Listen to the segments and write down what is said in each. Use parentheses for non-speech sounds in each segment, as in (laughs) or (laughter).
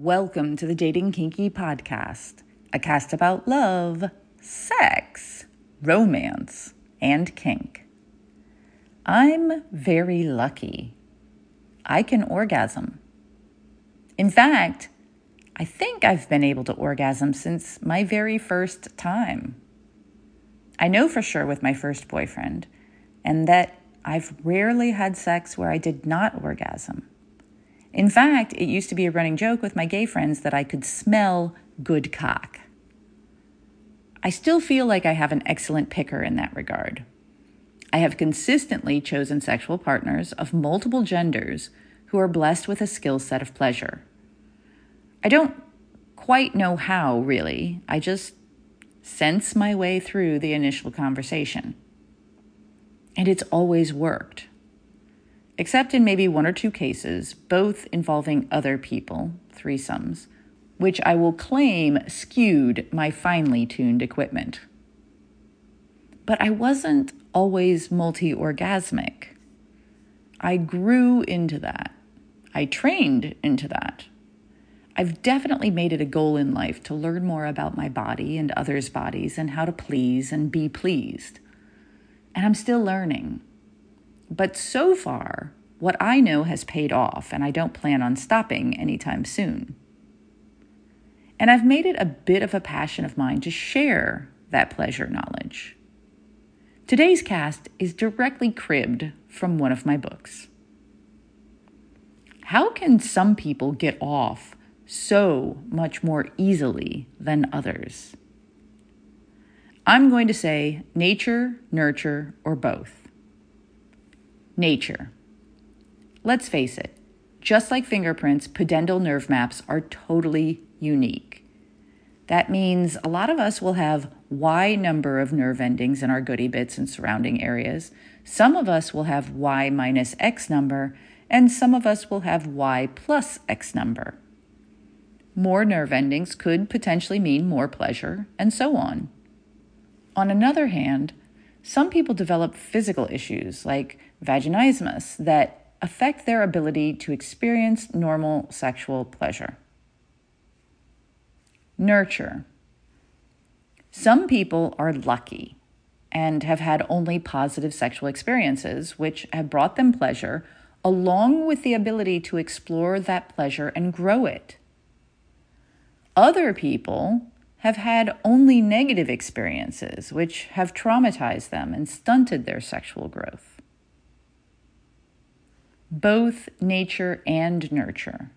Welcome to the Dating Kinky Podcast, a cast about love, sex, romance, and kink. I'm very lucky. I can orgasm. In fact, I think I've been able to orgasm since my very first time. I know for sure with my first boyfriend, and that I've rarely had sex where I did not orgasm. In fact, it used to be a running joke with my gay friends that I could smell good cock. I still feel like I have an excellent picker in that regard. I have consistently chosen sexual partners of multiple genders who are blessed with a skill set of pleasure. I don't quite know how, really. I just sense my way through the initial conversation. And it's always worked except in maybe one or two cases, both involving other people, threesomes, which I will claim skewed my finely tuned equipment. But I wasn't always multi orgasmic. I grew into that. I trained into that. I've definitely made it a goal in life to learn more about my body and others' bodies and how to please and be pleased. And I'm still learning. But so far, what I know has paid off, and I don't plan on stopping anytime soon. And I've made it a bit of a passion of mine to share that pleasure knowledge. Today's cast is directly cribbed from one of my books. How can some people get off so much more easily than others? I'm going to say nature, nurture, or both nature. Let's face it, just like fingerprints, pudendal nerve maps are totally unique. That means a lot of us will have Y number of nerve endings in our goody bits and surrounding areas. Some of us will have Y minus X number, and some of us will have Y plus X number. More nerve endings could potentially mean more pleasure, and so on. On another hand, some people develop physical issues like vaginismus that affect their ability to experience normal sexual pleasure. Nurture. Some people are lucky and have had only positive sexual experiences, which have brought them pleasure, along with the ability to explore that pleasure and grow it. Other people have had only negative experiences, which have traumatized them and stunted their sexual growth. Both nature and nurture.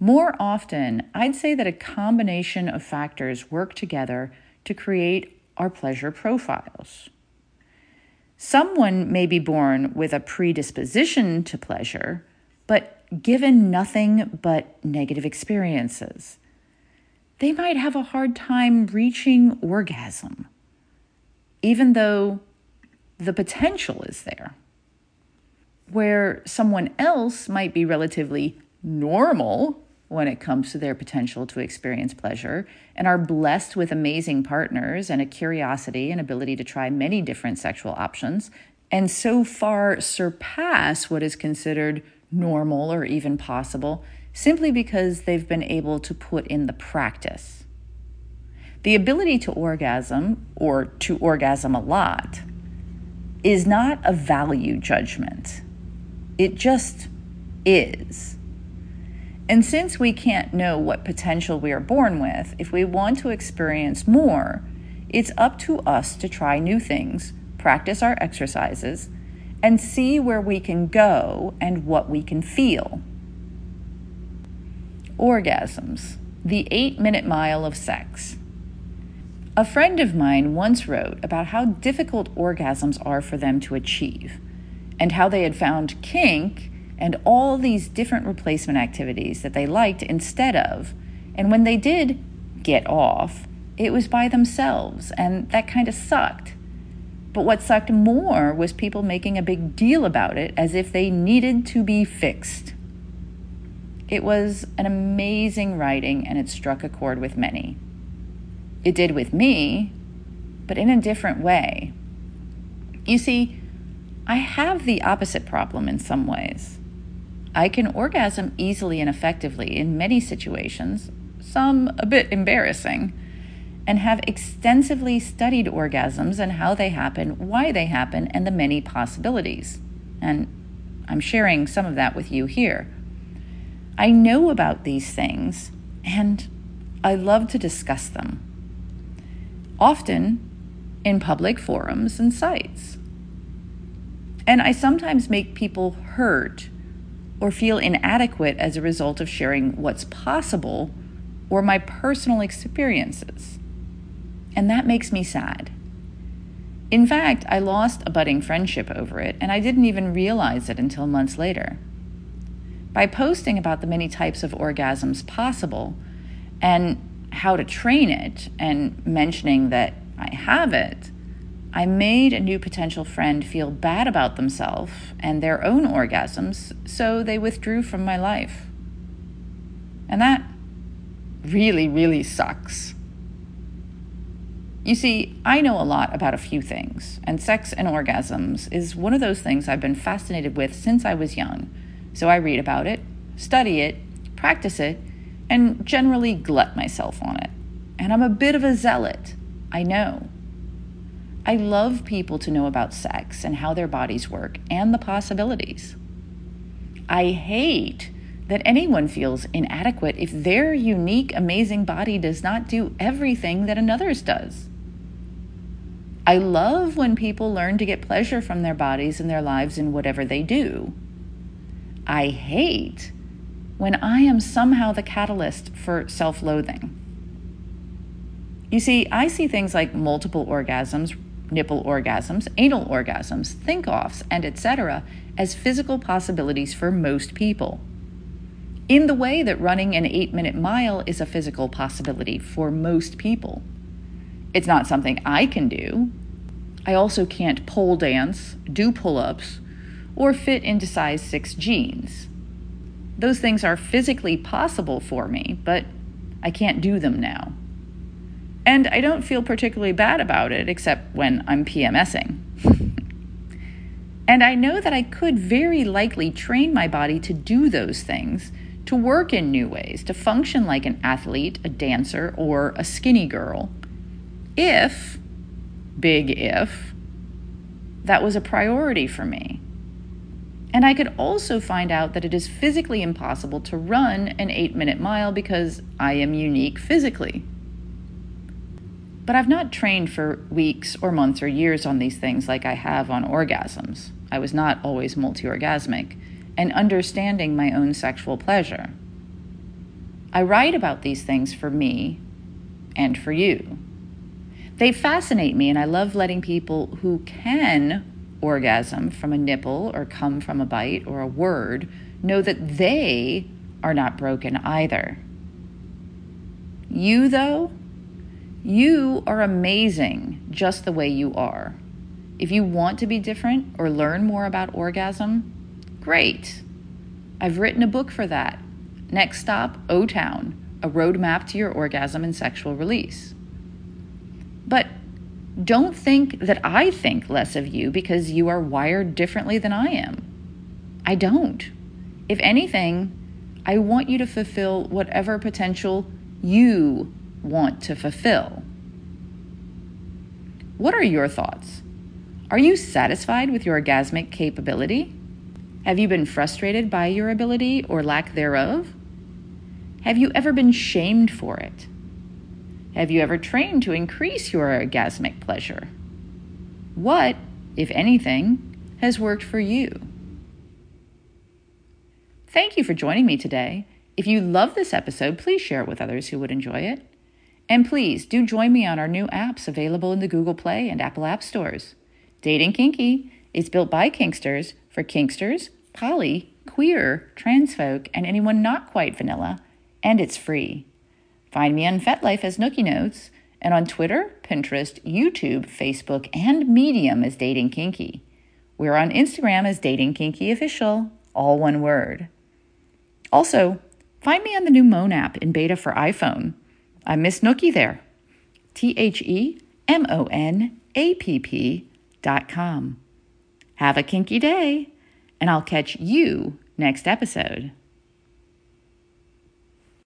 More often, I'd say that a combination of factors work together to create our pleasure profiles. Someone may be born with a predisposition to pleasure, but given nothing but negative experiences they might have a hard time reaching orgasm, even though the potential is there. Where someone else might be relatively normal when it comes to their potential to experience pleasure and are blessed with amazing partners and a curiosity and ability to try many different sexual options, and so far surpass what is considered normal or even possible simply because they've been able to put in the practice. The ability to orgasm, or to orgasm a lot, is not a value judgment. It just is. And since we can't know what potential we are born with, if we want to experience more, it's up to us to try new things, practice our exercises, and see where we can go and what we can feel. Orgasms, the eight minute mile of sex. A friend of mine once wrote about how difficult orgasms are for them to achieve, and how they had found kink and all these different replacement activities that they liked instead of. And when they did get off, it was by themselves, and that kind of sucked. But what sucked more was people making a big deal about it as if they needed to be fixed. It was an amazing writing and it struck a chord with many. It did with me, but in a different way. You see, I have the opposite problem in some ways. I can orgasm easily and effectively in many situations, some a bit embarrassing, and have extensively studied orgasms and how they happen, why they happen, and the many possibilities. And I'm sharing some of that with you here. I know about these things and I love to discuss them, often in public forums and sites. And I sometimes make people hurt or feel inadequate as a result of sharing what's possible or my personal experiences. And that makes me sad. In fact, I lost a budding friendship over it, and I didn't even realize it until months later. By posting about the many types of orgasms possible and how to train it, and mentioning that I have it, I made a new potential friend feel bad about themselves and their own orgasms, so they withdrew from my life. And that really, really sucks. You see, I know a lot about a few things, and sex and orgasms is one of those things I've been fascinated with since I was young. So I read about it, study it, practice it, and generally glut myself on it. And I'm a bit of a zealot, I know. I love people to know about sex and how their bodies work and the possibilities. I hate that anyone feels inadequate if their unique, amazing body does not do everything that another's does. I love when people learn to get pleasure from their bodies and their lives in whatever they do. I hate when I am somehow the catalyst for self loathing. You see, I see things like multiple orgasms, nipple orgasms, anal orgasms, think offs, and etc., as physical possibilities for most people. In the way that running an eight minute mile is a physical possibility for most people. It's not something I can do. I also can't pole dance, do pull ups, or fit into size 6 jeans. Those things are physically possible for me, but I can't do them now. And I don't feel particularly bad about it, except when I'm PMSing. (laughs) and I know that I could very likely train my body to do those things, to work in new ways, to function like an athlete, a dancer, or a skinny girl, if, big if, that was a priority for me. And I could also find out that it is physically impossible to run an eight minute mile because I am unique physically. But I've not trained for weeks or months or years on these things like I have on orgasms. I was not always multi orgasmic, and understanding my own sexual pleasure. I write about these things for me and for you. They fascinate me, and I love letting people who can orgasm from a nipple or come from a bite or a word know that they are not broken either. You, though, you are amazing just the way you are. If you want to be different or learn more about orgasm, great. I've written a book for that. Next stop, O Town, a roadmap to your orgasm and sexual release. Don't think that I think less of you because you are wired differently than I am. I don't. If anything, I want you to fulfill whatever potential you want to fulfill. What are your thoughts? Are you satisfied with your orgasmic capability? Have you been frustrated by your ability or lack thereof? Have you ever been shamed for it? Have you ever trained to increase your orgasmic pleasure? What, if anything, has worked for you? Thank you for joining me today. If you love this episode, please share it with others who would enjoy it. And please do join me on our new apps available in the Google Play and Apple App Stores. Dating Kinky is built by Kinksters for Kinksters, poly, queer, trans folk, and anyone not quite vanilla, and it's free. Find me on FetLife as Nookie Notes, and on Twitter, Pinterest, YouTube, Facebook, and Medium as Dating Kinky. We're on Instagram as Dating Kinky Official, all one word. Also, find me on the new Moan app in beta for iPhone. I'm Miss Nookie there. T H E M O N A P P dot com. Have a kinky day, and I'll catch you next episode.